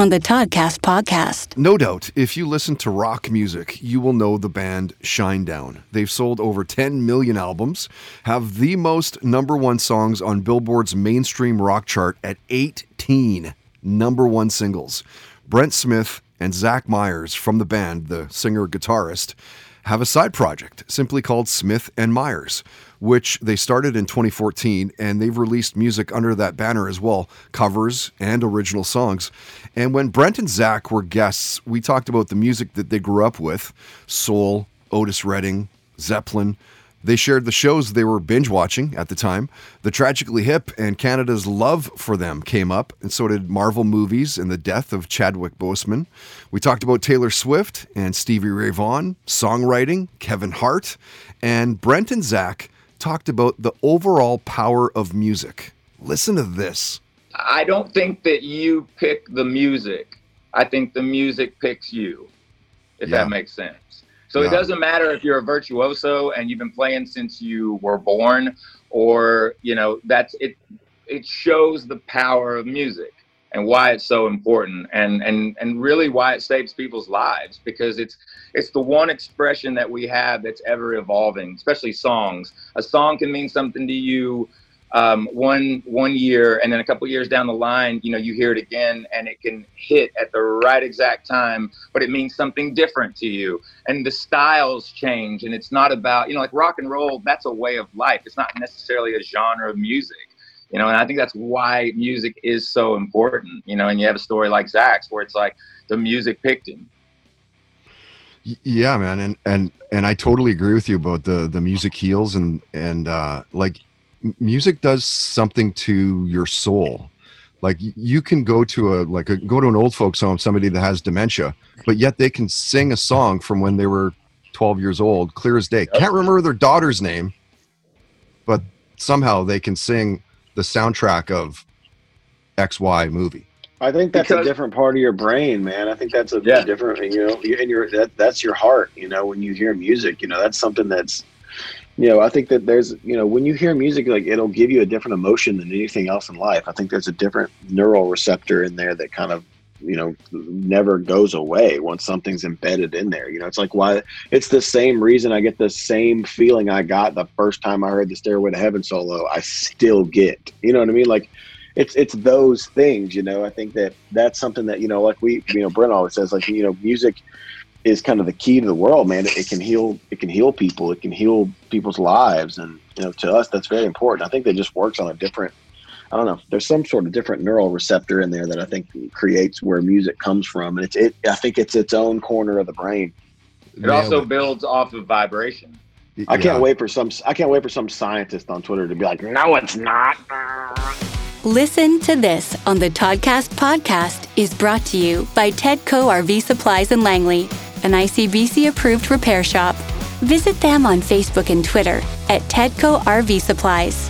on the Toddcast podcast. No doubt, if you listen to rock music, you will know the band Shinedown. They've sold over 10 million albums, have the most number one songs on Billboard's mainstream rock chart at 18 number one singles. Brent Smith and Zach Myers from the band, the singer guitarist, have a side project simply called Smith and Myers, which they started in 2014, and they've released music under that banner as well, covers and original songs. And when Brent and Zach were guests, we talked about the music that they grew up with Soul, Otis Redding, Zeppelin. They shared the shows they were binge watching at the time. The Tragically Hip and Canada's love for them came up, and so did Marvel movies and the death of Chadwick Boseman. We talked about Taylor Swift and Stevie Ray Vaughan, songwriting, Kevin Hart, and Brent and Zach talked about the overall power of music. Listen to this. I don't think that you pick the music. I think the music picks you, if Yeah. that makes sense. So Yeah. it doesn't matter if you're a virtuoso and you've been playing since you were born, or you know that's it. It shows the power of music and why it's so important, and and and really why it saves people's lives because it's it's the one expression that we have that's ever evolving, especially songs. A song can mean something to you um, one one year and then a couple years down the line you know you hear it again and it can hit at the right exact time but it means something different to you. And the styles change and it's not about you know like rock and roll that's a way of life. It's not necessarily a genre of music you know and i think that's why music is so important you know and you have a story like zach's where it's like the music picked him. Yeah, man, and and and I totally agree with you about the the music heals and and uh, like music does something to your soul. Like you can go to a like a, go to an old folks home, somebody that has dementia, but yet they can sing a song from when they were 12 years old, clear as day. Can't remember their daughter's name, but somehow they can sing the soundtrack of XY movie. I think that's a different part of your brain, man. I think that's a Yeah. different, you know, you- and your that that's your heart. You know, when you hear music, you know, that's something that's, you know, I think that there's, you know, when you hear music, like it'll give you a different emotion than anything else in life. I think there's a different neural receptor in there that kind of, you know, never goes away once something's embedded in there. You know, it's like why it's the same reason I get the same feeling I got the first time I heard the Stairway to Heaven solo. I still get, you know what I mean? Like it's it's those things you know i think that that's something that you know like we you know brent always says like you know music is kind of the key to the world man. It, it can heal it can heal people it can heal people's lives. And you know to us that's very important. I think that just works on a different i don't know there's some sort of different neural receptor in there that i think creates where music comes from. And it's it i think it's its own corner of the brain. It also builds off of vibration. I can't Yeah. wait for some i can't wait for some scientist on twitter to be like no it's not. Listen to this on the Toddcast podcast is brought to you by Tedco RV Supplies in Langley, an ICBC approved repair shop. Visit them on Facebook and Twitter at Tedco RV Supplies.